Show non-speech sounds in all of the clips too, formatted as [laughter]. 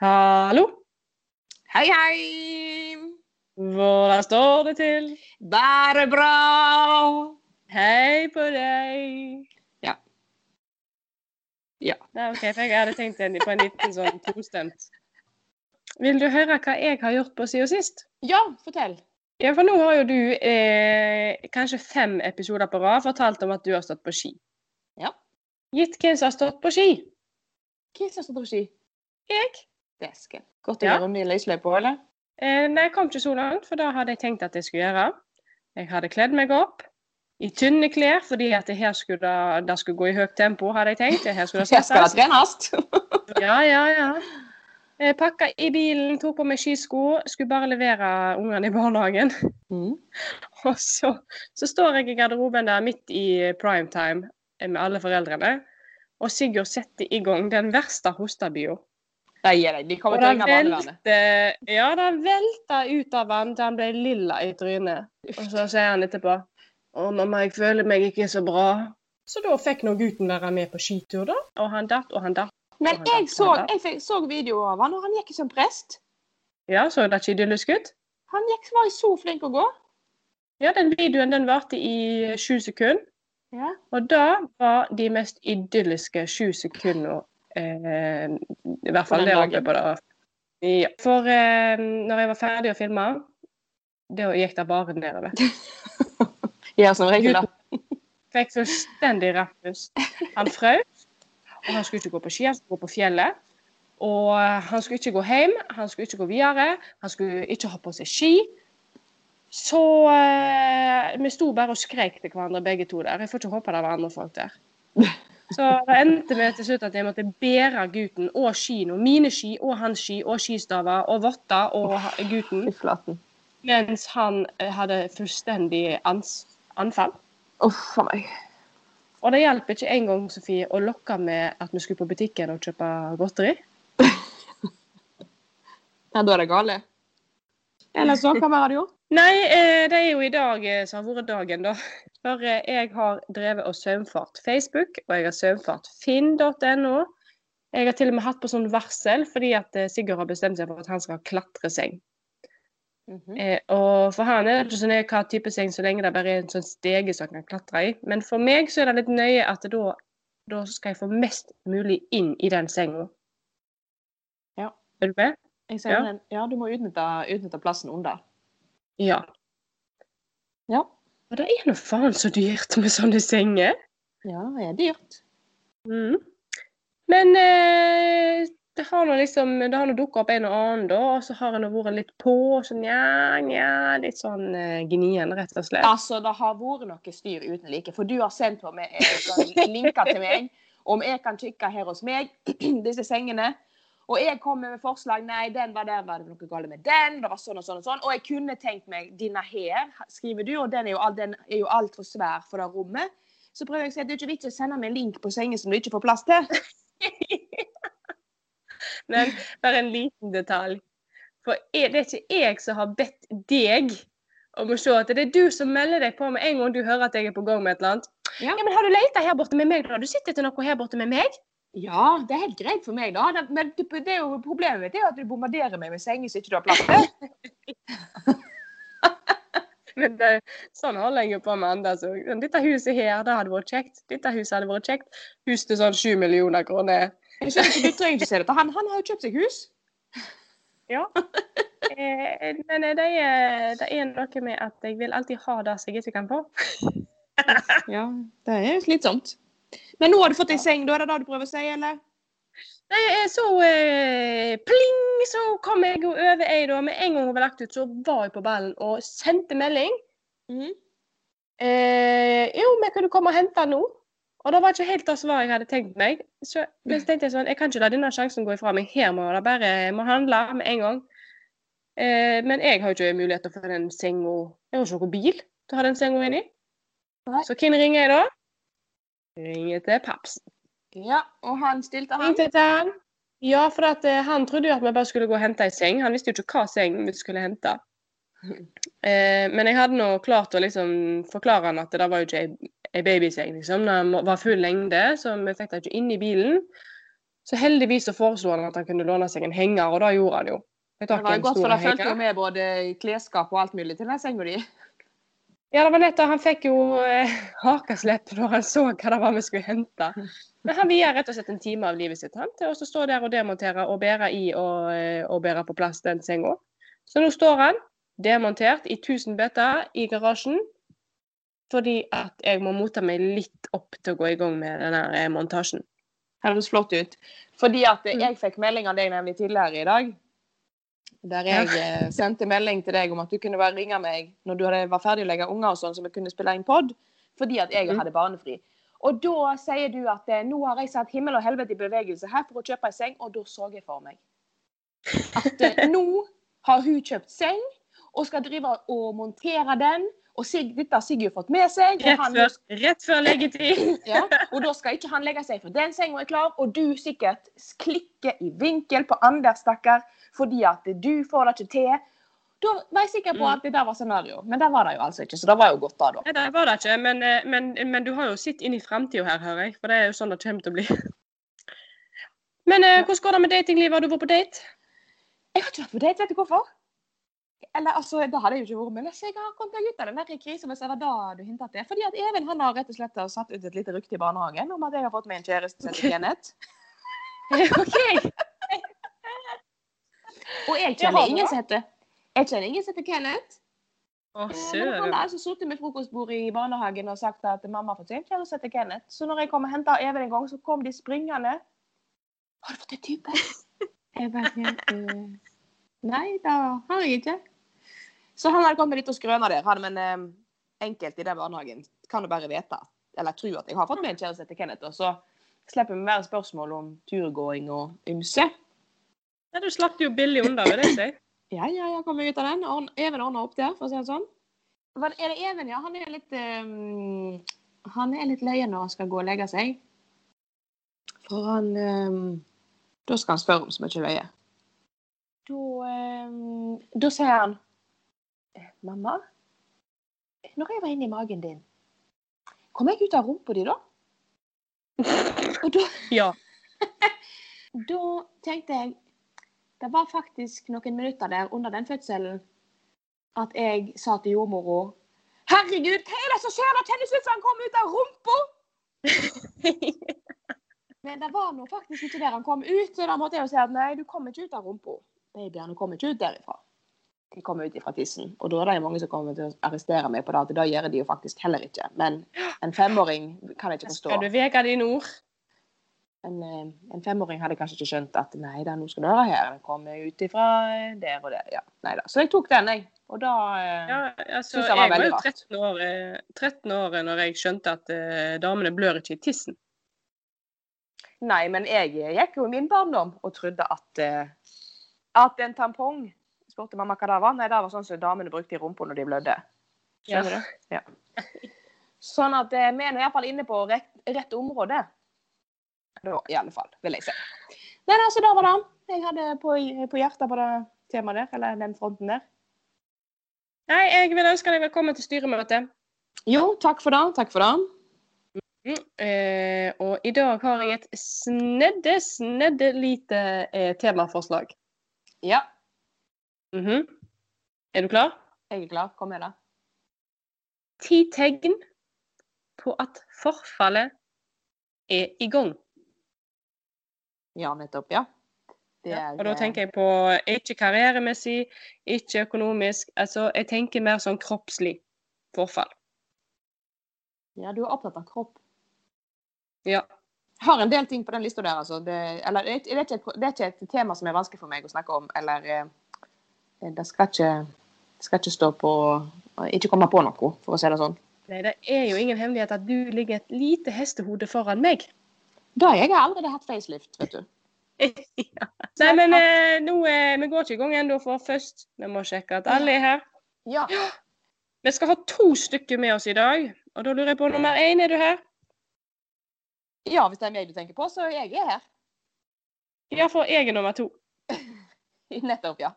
Hallo. Hei, hei! Hvordan står det til? Bare bra! Hei på deg. Ja. Ja. Nei, ok, for Jeg hadde tenkt en, på en liten sånn tostemt. Vil du høre hva jeg har gjort på siden sist? Ja, fortell. Ja, for nå har jo du eh, kanskje fem episoder på rad fortalt om at du har stått på ski. Ja. Gitt hvem som har stått på ski? Hvem som stått på ski? Jeg. Desken. Godt å Ja. gjøre om i løysløypa, eller? Eh, nei, jeg kom ikke så langt, for da hadde jeg tenkt at jeg skulle gjøre. Jeg hadde kledd meg opp i tynne klær, fordi at det her skulle det, det skulle gå i høyt tempo, hadde jeg tenkt. Det her skulle [laughs] det det trenes! [laughs] Ja, ja, ja. Jeg pakka i bilen, tok på meg skisko, skulle bare levere ungene i barnehagen. Mm. [laughs] Og så, så står jeg i garderoben der midt i primetime med alle foreldrene, og Sigurd setter i gang den verste hostebua. De gir deg. De kommer til å det barnevernet. velte, ja, den velta ut av han til han ble lilla i trynet. Og så sier han etterpå Å, mamma, jeg føler meg ikke så bra. Så da fikk nå gutten være med på skitur, da. Og han datt, og han datt. Men han jeg datt, så, jeg fikk, så video av han, og han gikk som prest. Ja, så det ikke idyllisk ut? Han gikk, var så flink å gå. Ja, den videoen den varte i sju sekunder. Ja. Og det var de mest idylliske sju sekundene I hvert fall det håper jeg på da. Ja. For eh, når jeg var ferdig å filme, da gikk det bare nedover. [laughs] ja, som regel, da. Fikk fullstendig rappus. Han frøs, og han skulle ikke gå på ski, han skulle gå på fjellet. Og han skulle ikke gå hjem, han skulle ikke gå videre, han skulle ikke ha på seg ski. Så eh, vi sto bare og skrek til hverandre begge to der. Jeg får ikke håpe det var andre folk der. [laughs] Så det endte med til slutt at jeg måtte bære gutten og skiene. Mine ski og hans ski og skistaver og votter og gutten. Mens han eh, hadde fullstendig ans anfall. Uff a meg. Og det hjalp ikke engang Sofie, å lokke med at vi skulle på butikken og kjøpe godteri. [laughs] Ja, da er det gale. Eller så, hva mer har du gjort? Nei, eh, det er jo i dag eh, som har vært dagen, da. For eh, jeg har drevet og saumfart Facebook, og jeg har saumfart finn.no. Jeg har til og med hatt på sånn varsel fordi at Sigurd har bestemt seg for at han skal ha klatreseng. Mhm. Eh, og for han er det ikke så nøye hva type seng så lenge det bare er en sånn stege som han kan klatre i. Men for meg så er det litt nøye at da, da skal jeg få mest mulig inn i den senga. Ja. Er du med? Ja. ja, du må utnytte, utnytte plassen under. Ja. Ja. Og det er nå faen så dyrt med sånne senger. Ja, det er dyrt. Mm. Men eh, det har nå liksom Det har nå dukka opp en og annen, da. Og så har en vært litt på. og Så nja, nja. Litt sånn eh, gnien, rett og slett. Altså, det har vært noe styr uten like. For du har sendt på meg eh, sånn linker til meg om jeg kan kikke her hos meg, [clears throat] disse sengene. Og jeg kommer med forslag. Nei, den var der, var det noe galt med den? Det var sånn og sånn og sånn. Og jeg kunne tenkt meg denne her, skriver du, og den er jo, all- den er jo altfor svær for det rommet. Så prøver jeg å si at det er ikke vits å sende meg en link på sengen som du ikke får plass til. [laughs] Men bare en liten detalj. For jeg, det er ikke jeg som har bedt deg om å se at det er du som melder deg på med en gang du hører at jeg er på gang med et eller annet. Ja. Ja, men Har du leita her borte med meg? da? Du sitter etter noe her borte med meg? Ja, det er helt greit for meg, da. Men det det er jo problemet mitt er at du bombarderer meg med senger som ikke du har plass til. [laughs] Men det, sånn holder jeg jo på med. Så. Dette huset her, det hadde vært kjekt. Dette huset hadde vært kjekt. Hus til sånn sju millioner kroner. Jeg skjønner ikke, Du trenger ikke se dette. Han, han har jo kjøpt seg hus. Ja. [laughs] Eh, men det er, det er noe med at jeg vil alltid ha det som jeg ikke kan få. Ja, det er slitsomt. Men nå har du fått deg seng, da er det det du prøver å si, eller? Nei, så eh, pling, så kom jeg jo over ei da. Med en gang hun var lagt ut, så var jeg på ballen og sendte melding. Mm. Eh, jo, vi kunne komme og hente nå. Og det var ikke helt det svaret jeg hadde tenkt meg. Så, men så tenkte jeg sånn, jeg kan ikke la denne sjansen gå ifra meg. Her må det bare må handle med en gang. Eh, men jeg har jo ikke mulighet til å få den senga Jeg har ikke noen bil til å ha den senga inni. Så hvem ringer jeg da? Ringer til paps. Ja, og han stilte han. Ringte til han. Ja, for at, eh, han trodde jo at vi bare skulle gå og hente ei seng. Han visste jo ikke hva seng vi skulle hente. [laughs] Eh, men jeg hadde nå klart å liksom forklare han at det var jo ikke ei, ei babyseng, liksom. Den var full lengde, så vi fikk det ikke inn i bilen. Så heldigvis så foreslo han at han kunne låne seg en henger, og det gjorde han jo. Det var jo godt, for det fulgte jo med både klesskap og alt mulig til den senga di. Ja, det var nettopp. Han fikk jo eh, [laughs] hakeslepp når han så hva det var vi skulle hente. Men han vier rett og slett en time av livet sitt han, til å stå der og demontere og bære i og, eh, og bære på plass den senga. Så nå står han demontert i 1000 biter i garasjen. Fordi at jeg må motta meg litt opp til å gå i gang med denne eh, montasjen. Høres flott ut. Fordi at Mm. jeg fikk melding av deg nemlig tidligere i dag. Der jeg ja. sendte melding til deg om at du kunne bare ringe meg når du var ferdig å legge unger og sånn, så vi kunne spille inn pod. Fordi at jeg Mm. hadde barnefri. Og da sier du at eh, nå har jeg satt himmel og helvete i bevegelse her for å kjøpe ei seng, og da så jeg for meg at eh, [laughs] nå har hun kjøpt seng og skal drive og montere den. Og Sig, dette har Sigurd fått med seg. Rett han- før, rett før leggetid. [laughs] ja, og da skal ikke han legge seg for den senga er klar, og du sikkert klikker i vinkel på Anders, stakkar, fordi at du får det ikke til. Da var jeg sikker på Mm. at det der var scenario, men det var det jo altså ikke, så det var jo godt da, da. Nei, det var det ikke, men, eh, men, men du har jo sett inn i framtida her, hører jeg. For det er jo sånn det kommer til å bli. [laughs] Men eh, hvordan går det med datinglivet? Har du vært på date? Jeg har ikke vært på date, vet du hvorfor? Eller altså, da hadde jeg jo ikke vært med, jeg har kommet meg ut av den der krisen hvis det var da du hintet til. Fordi at Even han har rett og slett satt ut et lite rykte i barnehagen om at jeg har fått meg en kjæreste som heter Kenneth. [laughs] OK. Og jeg kjenner ingen det? som heter Jeg kjenner ingen som heter Kenneth. Å, Men han har altså sittet med frokostbordet i barnehagen og sagt at mamma har fått seg en kjæreste til Kenneth. Så når jeg kom og henta Even en gang, så kom de springende. Har du fått en type? [laughs] Jeg bare eh, Nei, det har jeg ikke. Så han hadde kommet litt og skrøna der. Han, men eh, enkelte i den barnehagen kan jo bare vite, eller tro at jeg har fått meg en kjæreste til Kenneth. Og så slipper vi mer spørsmål om turgåing og ymse. Ja, du slapp jo billig unna, vil jeg si. [clears throat] Ja, ja, jeg kommer ut av den. Ordn- Even ordner opp der, for å si det sånn. Hva- Er det Even, ja? Han er litt um, Han er litt løye når han skal gå og legge seg. For han um, Da skal han spørre om så mye løye. Da um, Da sier han «Eh, Mamma, når jeg var inni magen din, kom jeg ut av rumpa di da? [laughs] Og da Ja. [laughs] da tenkte jeg Det var faktisk noen minutter der under den fødselen at jeg sa til jordmora Herregud, hva er det som skjer? Det kjennes ut som han kom ut av rumpa! [laughs] Men det var nå faktisk ikke der han kom ut, så da måtte jeg jo si at nei, du kom ikke ut av rumpa. Babyene kom ikke ut derifra. De kommer ut ifra tissen. Og da er det mange som kommer til å arrestere meg på det, at det gjør de jo faktisk heller ikke. Men en femåring kan jeg ikke forstå. Skal du veke dine ord? En, eh, en femåring hadde kanskje ikke skjønt at nei da, nå skal du høre her, den kommer ut ifra eh, der og der. Ja, nei da. Så jeg tok den, jeg. Og da eh, Ja, altså, jeg var veldig rart. Jeg var jo 13 år når jeg skjønte at eh, damene blør ikke i tissen. Nei, men jeg gikk jo i min barndom og trodde at, eh, at en tampong Spurte mamma hva det var. Nei, det var sånn som damene brukte i rumpa når de blødde. Skjønner Ja. du? [laughs] Ja. Sånn at eh, vi er nå iallfall inne på rett, rett område. Da, i alle fall, vil jeg si. Men altså, da var det jeg hadde på, på hjertet på det temaet der, eller den fronten der. Nei, jeg vil ønske deg velkommen til styremøtet. Jo, takk for det. Takk for det. Mm, eh, og i dag har jeg et snedde, snedde lite eh, temaforslag. Ja, Mhm. Er du klar? jeg er klar. Kom med det. Ti tegn på at forfallet er i gang. Ja, nettopp. Ja. Er, Ja, og da eh, tenker jeg på ikke karrieremessig, ikke økonomisk. Altså, jeg tenker mer sånn kroppslig forfall. Ja, du er opptatt av kropp. Ja. Jeg har en del ting på den lista der, altså. Det, eller, det, det, er ikke et, det er ikke et tema som er vanskelig for meg å snakke om, eller eh, Det skal ikke, skal ikke stå på Ikke komme på noe, for å si det sånn. Nei, det er jo ingen hemmelighet at du ligger et lite hestehode foran meg. Da jeg har allerede hatt facelift, vet du. [laughs] ja. Nei, men eh, nå, eh, vi går ikke i gang ennå, for først vi må sjekke at alle er her. Ja. Vi skal ha to stykker med oss i dag, og da lurer jeg på nummer én, er du her? ja, hvis det er meg du tenker på, så jeg er her. Ja, for jeg er nummer to. [laughs] Nettopp, ja.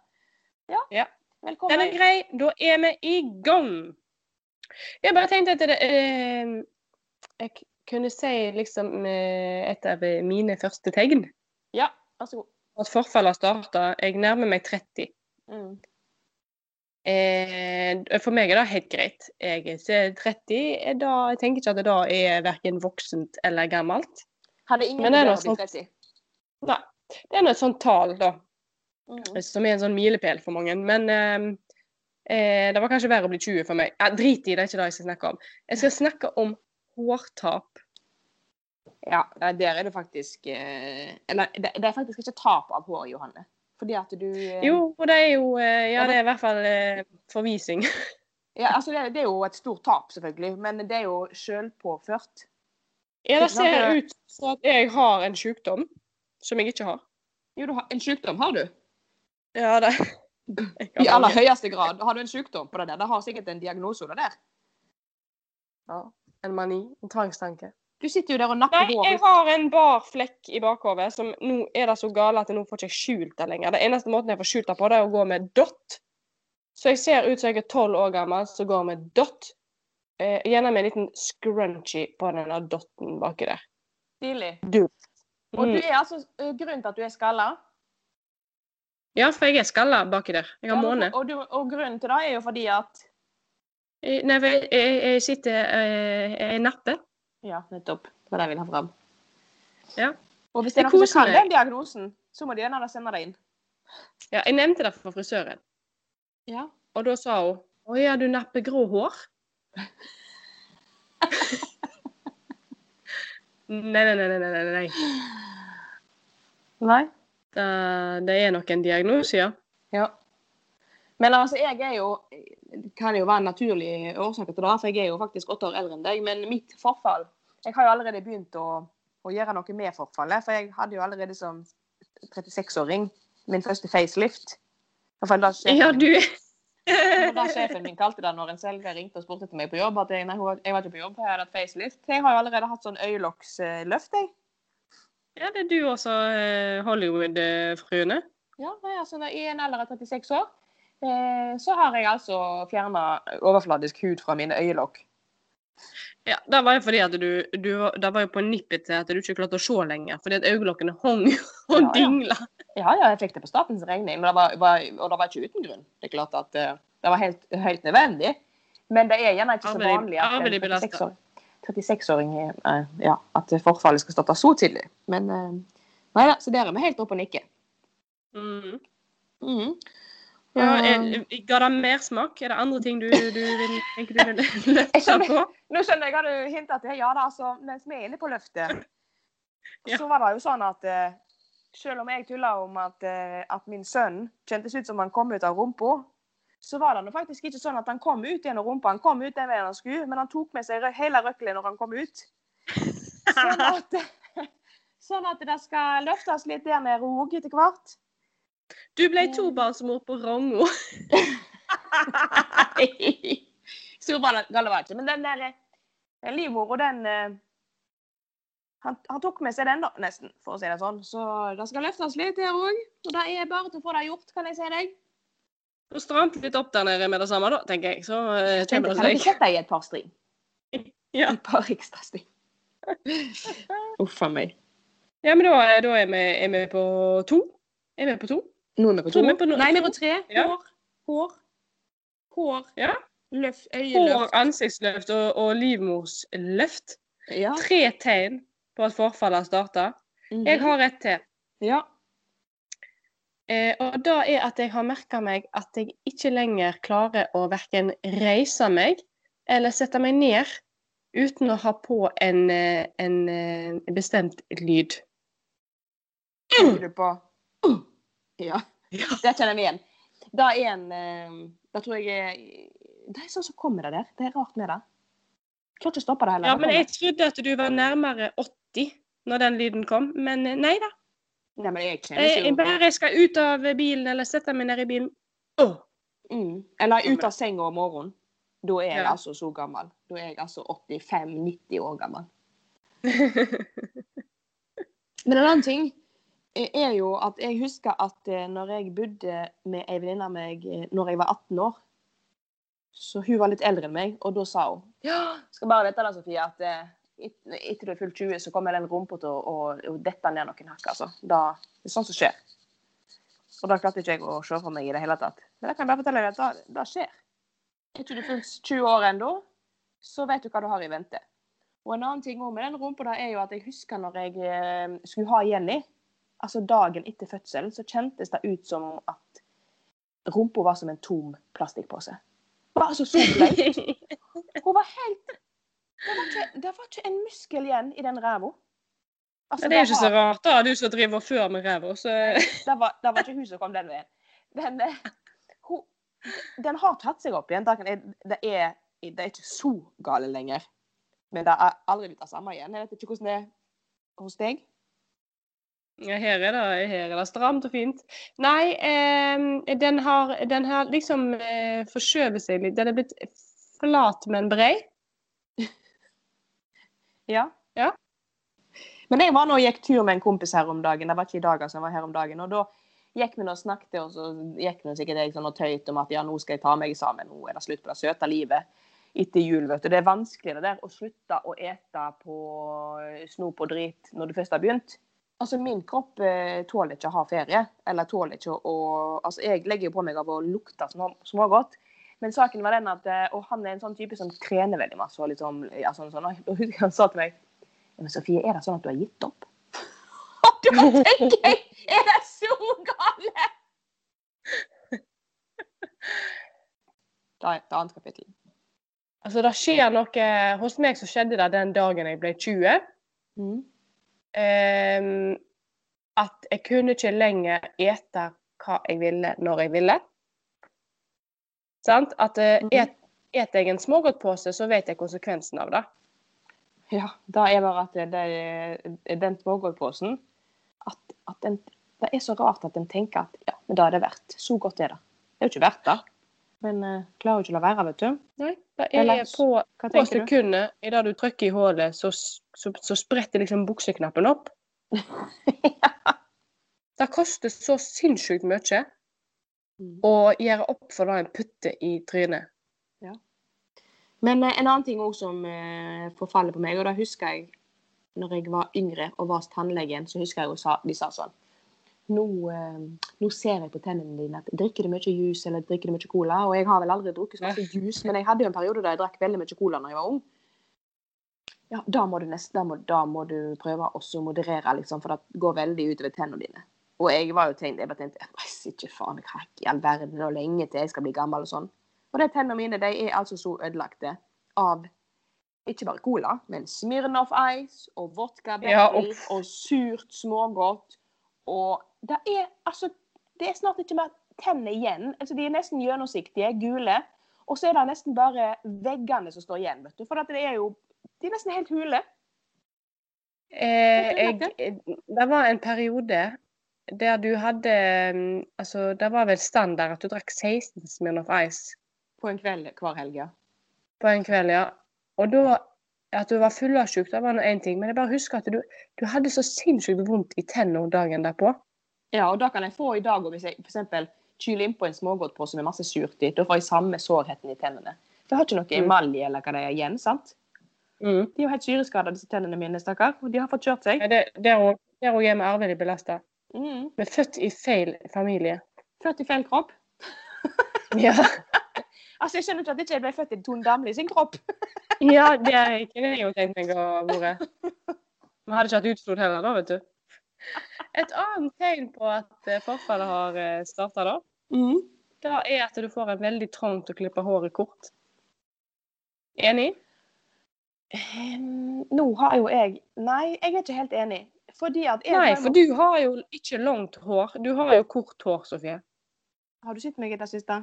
Ja. Ja. Den Velkommen. er grei, da er vi i gang. Jeg bare tenkte at det, eh, jeg kunne si liksom eh, et av mine første tegn. Ja, vær så god. At forfallet starta. Jeg nærmer meg 30. Mm. Eh, for meg er det helt greit. Jeg er 30. Er da, jeg tenker ikke at det da er verken voksent eller gammelt. Hadde ingen Men det er noe 30. Nei. Det er nå et sånt tall, da, Mm. som er en sånn milepæl for mange. Men eh, eh, det var kanskje verre å bli 20 for meg. Ja, drit i det, er ikke det jeg skal snakke om. Jeg skal snakke om hårtap. Ja, der er det faktisk eh, Eller det, det er faktisk ikke tap av hår, Johanne. Fordi at du eh, Jo, og det er jo eh, Ja, det er i hvert fall eh, forvising. [laughs] ja, altså det, det er jo et stort tap, selvfølgelig, men det er jo sjølpåført. Ja, det ser ut som at jeg har en sykdom som jeg ikke har. Jo, du har, en sykdom har du. Ja, det [laughs] I aller mange. høyeste grad. Har du en sykdom på det der? Det har sikkert en diagnose det der. Ja, en mani, en tvangstanke. Du sitter jo der og napper Nei, jeg har en bar flekk i bakhodet som nå er det så gale at jeg nå får ikke skjult det lenger. Det eneste måten jeg får skjult det på, det er å gå med dott. Så jeg ser ut som jeg er tolv år gammel som går med dott. Eh, gjerne med en liten scrunchie på denne dotten baki der. Stilig. Du. Og du Mm. er altså eh, grunnen til at du er skalla? Ja, for jeg er skalla baki der. Jeg har Ja, måne. og, og grunnen til det er jo fordi at Eh, Nei, jeg, jeg, sitter Jeg, Jeg napper. Ja, nettopp. Det var det jeg ville ha fram. Ja. Og hvis det er noen som kan den diagnosen, så må de gjerne sende det inn. Ja, jeg nevnte det for frisøren, Ja. og da sa hun Å ja, du napper grå hår? [laughs] nei, nei, nei, nei, nei, nei. Det, det er nok en diagnose, ja. Ja. Men altså, jeg er jo Det kan jo være en naturlig årsak til det, for jeg er jo faktisk åtte år eldre enn deg. Men mitt forfall Jeg har jo allerede begynt å, å gjøre noe med forfallet. For jeg hadde jo allerede som 36-åring min første facelift. I hvert da sjefen, Ja, du da sjefen min kalte det når en selger ringte og spurte etter meg på jobb. at jeg, nei, var- jeg var ikke på jobb, jeg hadde hatt facelift. Jeg har jo allerede hatt sånn øyelokksløft, jeg. Ja, det er du også, eh, Hollywood-fruene. Ja, altså, I en alder av 36 år eh, så har jeg altså fjerna overfladisk hud fra mine øyelokk. Ja, det var jo fordi at du, du Det var jo på nippet til at du ikke klarte å se lenger, fordi at øyelokkene hang og Ja, dingla. Ja, ja, jeg fikk det på statens regning, men det var, var, og det var ikke uten grunn. Det er klart at eh, det var helt, helt nødvendig. Men det er gjerne ikke så vanlig at en 36-åring 36-åring er, eh, ja, at forfallet skal starte så tidlig. Men eh, nei da, så der er vi helt oppe og nikker. Mm. Mm. Ja, Eh, er, ga det mersmak? Er det andre ting du, du vil, tenker du vil [laughs] løfte skjønner. på? Nå skjønner jeg hva du hinta til. Ja da, altså, mens vi er inne på løftet, Ja. så var det jo sånn at selv om jeg tulla om at, at min sønn kjentes ut som han kom ut av rumpa, så var det faktisk ikke sånn at han kom ut gjennom rumpa. Han kom ut den veien han skulle, men han tok med seg hele røklet når han kom ut. Sånn [laughs] at, [laughs] sånn at det skal løftes litt der nede òg etter hvert. Du ble tobarnsmor på Rongo. Så [laughs] var det. Men den der eh, livmora, den eh, han, han tok med seg den, da, nesten, for å si det sånn. Så det skal løftes litt her òg. Og det er bare til å få det gjort, kan jeg si deg. Og stramt litt opp der nede med det samme, da, tenker jeg. Så eh, kommer kan det seg. ikke sette i et par string? [laughs] Ja. Et par ekstra string. [laughs] Uff a meg. ja, men da, er- da er, vi, er vi på to. Er vi på to? Nå er på to. er vi på no- Nei, vi er på tre. Ja. Hår. Hår. Hår. Ja. Løft. Hår, ansiktsløft og, og livmorsløft. Ja. Tre tegn på at forfallet har starta. Mhm. Jeg har ett til. Ja. Eh, og det er at jeg har merka meg at jeg ikke lenger klarer å verken reise meg eller sette meg ned uten å ha på en, en, en eh, bestemt lyd. Hører du på Ja. Det kjenner vi igjen. Det er en eh, Det tror jeg er Det er sånn som kommer det der. Det er rart med det. Klarer ikke å stoppe det heller. Ja, men jeg trodde at du var nærmere 80 når den lyden kom, men eh, nei da. Nei, men jeg Jeg, kjennes jeg Bare bare skal ut av bilen eller sette meg ned i bilen. Oh. mm. Eller ut av senga om morgenen. Da er jeg Ja. altså så gammel. Da er jeg altså 85-90 år gammel. [laughs] Men en annen ting eh, er jo at jeg husker at eh, når jeg bodde med ei venninne av meg eh, når jeg var 18 år Så hun var litt eldre enn meg, og da sa hun Ja, skal bare vite det, Sofie, at Etter du er fylt 20, så kommer den rumpa til å, dette ned noen hakk. Altså. Da, det er sånn som skjer. Og da klarte ikke jeg å se for meg i det hele tatt. Men jeg kan bare fortelle deg at det, det skjer. Er ikke du fylt 20 år ennå, så vet du hva du har i vente. Og en annen ting med den rumpa da er jo at jeg husker når jeg eh, skulle ha Jenny, altså dagen etter fødselen, så kjentes det ut som at rumpa var som en tom plastikkpose. Bare så blaut. [laughs] Hun var helt det var, ikke, det var ikke en muskel igjen i den ræva. Altså, det er ikke så rart, da. Du som driver og før med ræva. Så [laughs] det var, det var ikke hun som kom den veien. Den, eh, hun, den har tatt seg opp igjen. Det, er, det er ikke så gale lenger. Men det er aldri blitt det samme igjen. Jeg vet ikke hvordan det er hos deg. ja, her, er det, her er det stramt og fint. Nei, eh, den, har, den har liksom eh, forskjøvet seg litt. Den er blitt flat, men brei. Ja. Ja. Men jeg var nå og gikk tur med en kompis her om dagen. Det var ikke i dag, altså. Jeg var her om dagen. Og da gikk vi og snakket, og så gikk vi sikkert jeg sånn og tøyt om at ja, nå skal jeg ta meg sammen. Nå er det slutt på det søte livet etter jul, vet du. Det er vanskelig det der å slutte å ete på snop og drit når du først har begynt. Altså, min kropp eh, tåler ikke å ha ferie. Eller tåler ikke å Altså, jeg legger jo på meg av å lukte små- smågodt. Men saken var den at eh, Og han er en sånn type som trener veldig masse. Og liksom, ja, sånn, sånn. Og husker han [laughs] sa til meg ja, Men Sofie, er det sånn at du har gitt opp? [laughs] Og da tenker jeg Er det så gale? Det er et annet kapittel. Altså, det skjer noe Hos meg så skjedde det den dagen jeg ble 20. Mm. Um, at jeg kunne ikke lenger ete hva jeg ville, når jeg ville. Sant? At Mhm. et, et jeg en smågodtpose, så vet jeg konsekvensen av det. Ja, da er bare at det, det den smågodtposen at, at den, Det er så rart at en tenker at ja, men da er det verdt. Så godt er det. Det er jo ikke verdt det. Men uh, klarer jo ikke å la være, vet du. Nei, det er Eller, på, på sekundet idet du trykker i hullet, så, så, så spretter liksom bukseknappen opp. [laughs] Det koster så sinnssykt mye Mm. å gjøre opp for det en putter i trynet. Men eh, en annen ting òg som eh, forfaller på meg, og da husker jeg når jeg var yngre og var hos tannlegen, så husker jeg sa, de sa sånn nå, eh, nå ser jeg på tennene dine at drikker du mye juice eller drikker du mye cola. Og jeg har vel aldri drukket så mye juice, men jeg hadde jo en periode der jeg drakk veldig mye cola når jeg var ung. Ja, da må du, nest, da må, da må du prøve å moderere, liksom, for det går veldig utover tennene dine. Og jeg var jo tenkt, jeg bare tenkte jeg ikke faen, hva i all verden, det er lenge til jeg skal bli gammel og sånn. Og de tennene mine de er altså så ødelagte av ikke bare cola, men Smirnoff Ice og vodka Ja, og surt smågodt. Og det er altså Det er snart ikke mer tenner igjen. Altså, de er nesten gjennomsiktige, gule. Og så er det nesten bare veggene som står igjen, vet du. For det er jo De er nesten helt hule. Eh, jeg, eh, det var en periode der du hadde mm, Altså, det var vel standard at du drakk 16 Smirnoff Ice På en kveld hver helg, ja. på en kveld, ja. Og da At du var fyllesyk, det var nå én ting, men jeg bare husker at du, du hadde så sinnssykt vondt i tennene dagen derpå. Ja, og da kan jeg få i dag, hvis jeg f.eks. kyler innpå en smågodtpose med masse surt i, da får jeg samme sårheten i tennene. For jeg har ikke noe Mm. emalje eller hva det er igjen, sant? Mm. De er jo helt syreskada, disse tennene mine, stakkar. Og de har fått kjørt seg. Ja, det, det er òg er vi arvelig belasta. Mm. Er født i feil familie. Født i feil kropp. [laughs] Ja, Altså, Jeg skjønner ikke at jeg ikke ble født i Tone Damli sin kropp. [laughs] ja det er ikke det jeg har tenkt meg å være. Vi hadde ikke hatt utflod heller da, vet du. Et annet tegn på at eh, forfallet har starta da, Mm. det er at du får en veldig trang til å klippe håret kort. Enig? Um, nå har jo jeg Nei, jeg er ikke helt enig. Fordi at jeg Nei, for du har jo ikke langt hår. Du har jo kort hår, Sofie. Har du sett meg i det siste?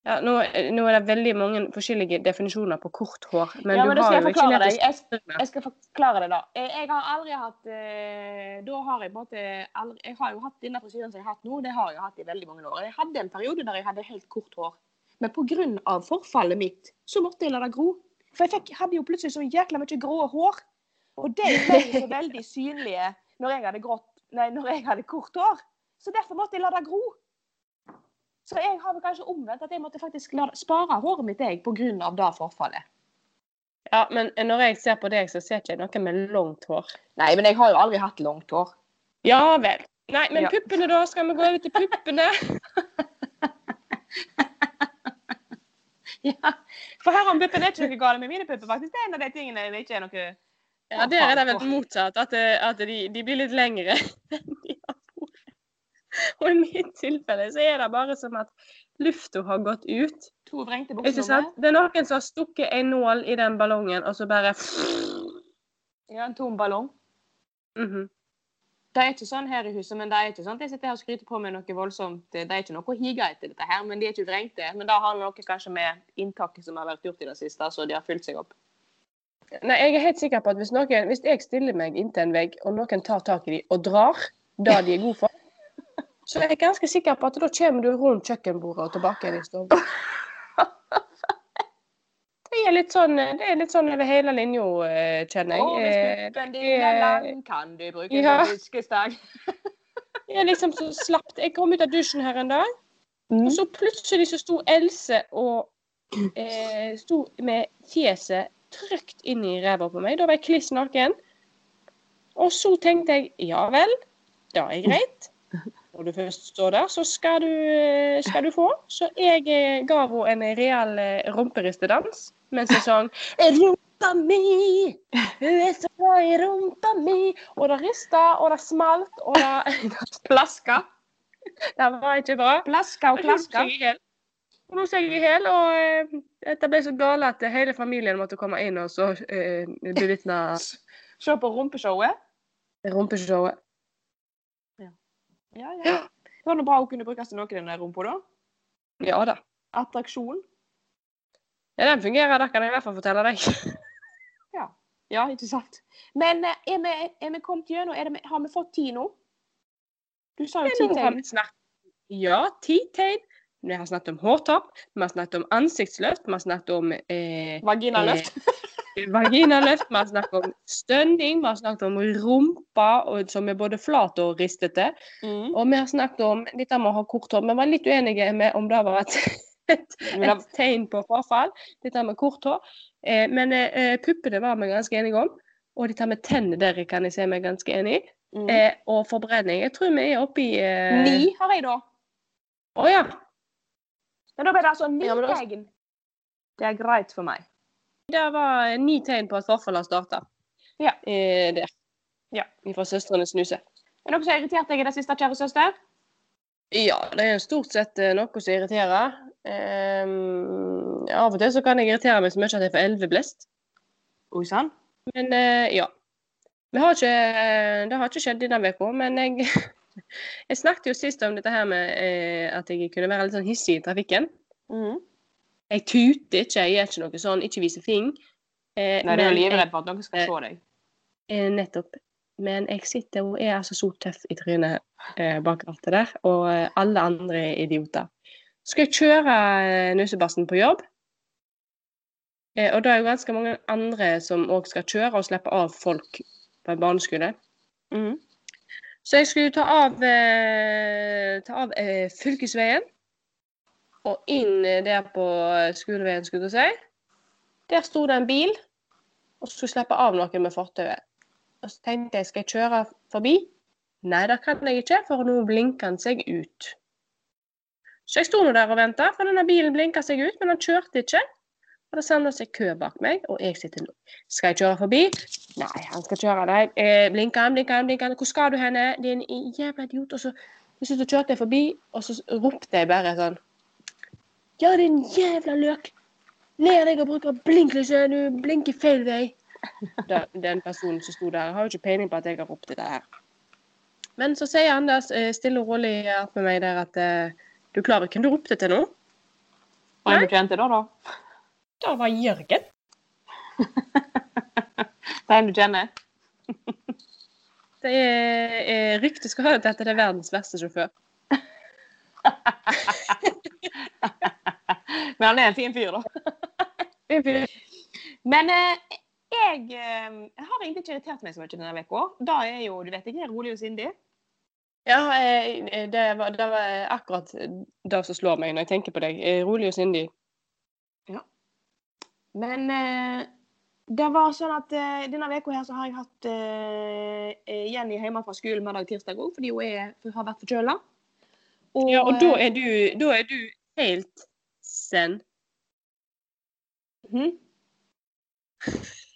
Ja, nå, nå er det veldig mange forskjellige definisjoner på kort hår, men ja, men du har jo ikke deg. Jeg, jeg skal forklare det, da. Jeg har aldri hatt eh, Da har jeg på en måte aldri, Jeg har jo hatt denne frisyren som jeg har hatt nå, det har jeg jo hatt i veldig mange år. Jeg hadde en periode der jeg hadde helt kort hår. Men pga. forfallet mitt, så måtte jeg la det gro. For jeg fikk, hadde jo plutselig så jækla mye grå hår. Og de ble så veldig synlige når jeg hadde, grått, nei, når jeg hadde kort hår. Så derfor måtte jeg la det gro. Så jeg har vel kanskje omvendt at jeg måtte faktisk la, spare håret mitt jeg, pga. det forfallet. Ja, men når jeg ser på deg, så ser ikke jeg noen med langt hår. Nei, men jeg har jo aldri hatt langt hår. Ja vel. Nei, men Ja. puppene da? Skal vi gå over til puppene? [laughs] Ja. For her om puppene er ikke noe galt med mine pupper, faktisk. Det er en av de tingene det ikke er noe Ja, der er det vel motsatt. At, det, at de, de blir litt lengre [laughs] enn de har vært. Og i mitt tilfelle så er det bare som at lufta har gått ut. To vrengte bukser. Det er noen som har stukket en nål i den ballongen, og så bare Ja, en tom ballong. Mhm. Det er ikke sånn her i huset, men det er ikke sånn at jeg sitter her og skryter på meg noe voldsomt. Det er ikke noe å hige etter dette her, men de er ikke vrengte. Men det har noe kanskje med inntaket som har vært gjort i det siste, så de har fylt seg opp. Nei, jeg er helt sikker på at hvis, noen, hvis jeg stiller meg inntil en vegg, og noen tar tak i dem og drar det de er gode for, så er jeg ganske sikker på at da kommer du rundt kjøkkenbordet og tilbake igjen i stua. Det er litt sånn, det er litt sånn over hele linja, eh, kjenner jeg. Oh, hvis Eh, puppen din det er lang, kan du bruke Ja. en diskestang. jeg [laughs] er liksom så slapt. Jeg kom ut av dusjen her en dag, Mm. og så plutselig så sto Else og eh, sto med fjeset trygt inn i ræva på meg. Da var jeg kliss naken. Og så tenkte jeg ja vel, det er greit. Når du først står der, så skal du, skal du få. Så jeg eh, ga henne en real eh, rumperistedans mens jeg sang Rumpa mi, hun er så glad i rumpa mi. Og det rista, og det smalt, og det [laughs] Plaska. Det var ikke bra. Plaska og klaska. er jeg i hæl. Og nå ser i hæl, og eh, dette ble så gale at hele familien måtte komme inn og så eh, bevitne [laughs] Se på rumpeshowet. rumpeshowet. Ja, ja. Det var noe bra hun kunne brukes til noe, den der rumpa, da. Ja da. Attraksjon. Ja, den fungerer, det kan jeg i hvert fall fortelle deg. [laughs] Ja, ikke sant. Men eh, er vi, er vi kommet gjennom? Det, har vi fått tid nå? Du sa jo ti Nå tegn. Ja, ti tegn. Vi har snakket om hårtopp, vi har snakket om ansiktsløft, vi har snakket om eh, Vaginaløft. vaginaløft, vi har snakket om stønning, vi har snakket om rumpa og, som er både flat og ristete. Mm. Og vi har snakket om dette med å ha kort hår. Vi var litt uenige med om det var [laughs] et, et, et tegn på frafall, dette med kort hår. Eh, men eh, puppene var vi ganske enige om. Og dette med tennene der kan jeg se meg ganske enig i. Mm. Eh, og forbrenning. Jeg tror vi er oppe i eh... Ni har jeg, da. Å ja. Men da ble det altså ni Ja, det... tegn. Det er greit for meg. Det var ni tegn på at farfar har starta. Ja. Eh, der. Ja. Fra Søstrene Snuse. Er det noe som har irritert deg i det siste, kjære søster? Ja, det er stort sett eh, noe som irriterer. Um, av og til så kan jeg irritere meg så mye at jeg får elveblest. Oi sann. Men uh, ja. Vi har ikke, det har ikke skjedd denne uka, men jeg, [laughs] jeg snakket jo sist om dette her med eh, at jeg kunne være litt sånn hissig i trafikken. Mm. Jeg tuter ikke, jeg gjør ikke noe sånn, ikke viser fing. Eh, Nei, du er livredd for at noen skal se deg. eh, nettopp. Men jeg sitter og er altså så tøff i trynet eh, bak rattet der, og eh, alle andre er idioter. Skal jeg kjøre eh, Nusebassen på jobb, eh, og det er jo ganske mange andre som òg skal kjøre og slippe av folk på en barneskole. Mm. Så jeg skulle ta av, eh, ta av eh, fylkesveien og inn eh, der på skoleveien, skulle du si. Der sto det en bil og skulle slippe av noen med fortauet. Og så tenkte jeg, skal jeg kjøre forbi? Nei, det kan jeg ikke, for nå blinker han seg ut. Så jeg sto nå der og venta, for denne bilen blinka seg ut, men han kjørte ikke. Og det samler seg kø bak meg, og jeg sitter nå. Skal jeg kjøre forbi? Nei, han skal kjøre. Nei, eh, blinker han, blinker han, blinker han. Hvor skal du henne? En jævla idiot. Og så, du kjørte jeg forbi, og så ropte jeg bare sånn Ja, din jævla løk! Ned deg og bruker blinklyset, du blinker feil vei. Da, den personen som sto der, har jo ikke peiling på at jeg har ropt dette her. Men så sier Anders eh, stille og rolig med meg der at eh, du klarer hvem du ropte til nå? Og jeg du kjente da, da? Det var Jørgen. [laughs] Det er en du kjenner? Det er, er Ryktet skal ha det til at det er verdens verste sjåfør. [laughs] Men han er en fin fyr, da. Men eh, jeg jeg har egentlig ikke irritert meg så mye denne uka. Da er jo, du vet jeg er rolig og sindig. Ja, eh, det var, det var akkurat det som slår meg når jeg tenker på deg. Eh, Rolig og sindig. Men eh, Det var sånn at eh, Denne uka her så har jeg hatt eh, Jenny hjemme fra skolen mandag og tirsdag òg, fordi hun er, har vært forkjøla. Ja, og da er du, da er du helt zen. Mm.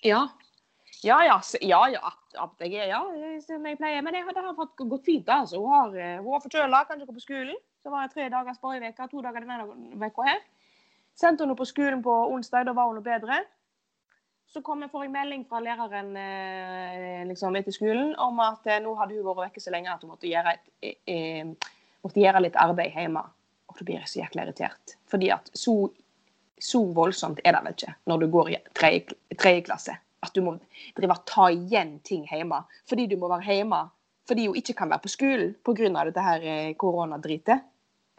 Ja. Ja ja, ja, ja. At jeg er, ja, som jeg pleier. Men jeg, har- det har fått gått fint. altså. Hun har, hun var forkjøla, kan ikke gå på skolen. Så var jeg tre dager forrige uke, to dager denne uka her. Sendte henne på skolen på onsdag, da var hun noe bedre. Så kom jeg, får jeg melding fra læreren eh, liksom etter skolen om at eh, nå hadde hun vært vekke så lenge at hun måtte gjøre, et, eh, eh, måtte gjøre litt arbeid hjemme. Og da blir jeg så jækla irritert. Fordi at så så voldsomt er det vel ikke når du går i tredje klasse. At du må drive og ta igjen ting hjemme. Fordi du må være hjemme fordi hun ikke kan være på skolen pga. dette her koronadritet.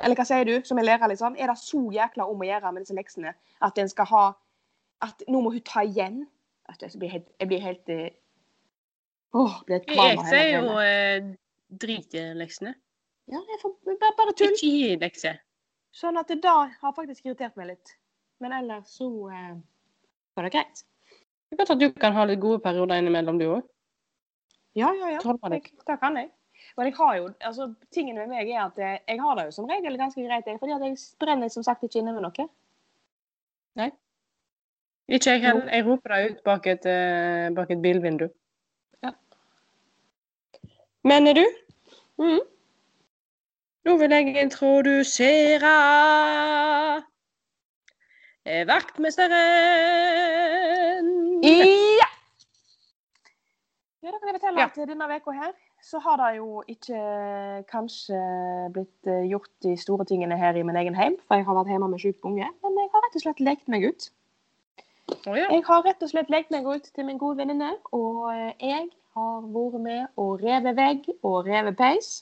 Eller hva sier du, som er lærer, liksom? Er det så jækla om å gjøre med disse leksene at en skal ha At nå må hun ta igjen? At jeg blir helt, jeg blir helt eh, Åh, blir et Jeg av sier hele jo eh, drit i leksene. Ja, det er for, bare, bare tull. Ikke gi lekser. Sånn at det da har faktisk irritert meg litt. Men ellers så eh, var det greit. Det er godt at du kan ha litt gode perioder innimellom, du òg. Ja, ja, ja. Det, det kan jeg. Men jeg har jo, altså, tingen med meg er at jeg, jeg har det jo som regel ganske greit, jeg, fordi at jeg brenner som sagt ikke inne med noe. Ikke jeg heller. Jeg roper deg ut bak et, eh, bak et bilvindu. Ja. Men er du? Mm. Nå vil jeg introdusere eh, vaktmesteren. Ja! Ja, da kan jeg fortelle Ja. at denne uka her, så har det jo ikke kanskje blitt eh, gjort de store tingene her i min egen heim, for jeg har vært hjemme med sjuk unge, men jeg har rett og slett lekt meg ut. Oh, ja. Jeg har rett og slett lekt meg ut til min gode venninne, og eh, jeg har vært med og revet vegg og revet peis.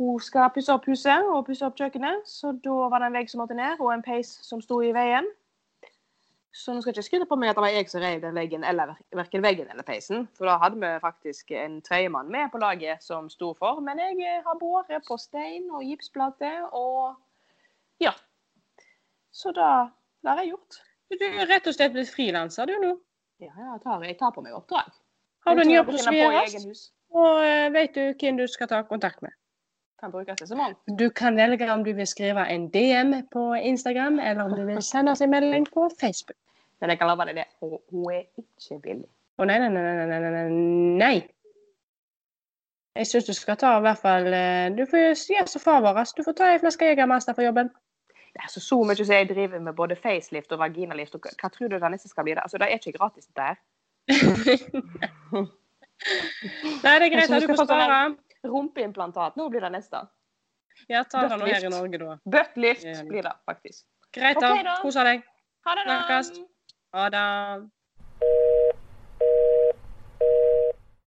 Hun skal pusse opp huset og pusse opp kjøkkenet, så da var det en vegg som måtte ned, og en peis som sto i veien. Så nå skal jeg ikke skryte på meg at det var jeg som rev den veggen, eller verken veggen eller peisen, for da hadde vi faktisk en tredjemann med på laget som sto for, men jeg eh, har båret på stein og gipsplate og ja. Så da, det har jeg gjort. Du er rett og slett blitt frilanser, du nå. Ja, jeg tar, jeg tar på meg oppdrag. Har du en jobb som gjøres, og eh, vet du hvem du skal ta kontakt med. Kan brukes til så mange. Du kan velge om du vil skrive en DM på Instagram, eller om du vil sende oss en melding på Facebook. Men jeg kan love deg det, hun, hun er ikke billig. Å nei, nei, nei, nei, nei, nei, nei. Jeg syns du skal ta i hvert fall eh, Du får gjøre som far vår. Du får ta ei flaske Jegermeister for jobben. Det er så, så mye som jeg driver med både facelift og vaginalift. Og hva- tror du det neste skal bli? Det, altså, det er ikke gratis der. [laughs] Nei, det er greit. Du får spare. Rumpeimplantat. Nå blir det neste. Ja, ta det nå her i Norge, da. Buttlift blir det faktisk. Greit, da. Kos deg. Ha det, da! Ha det.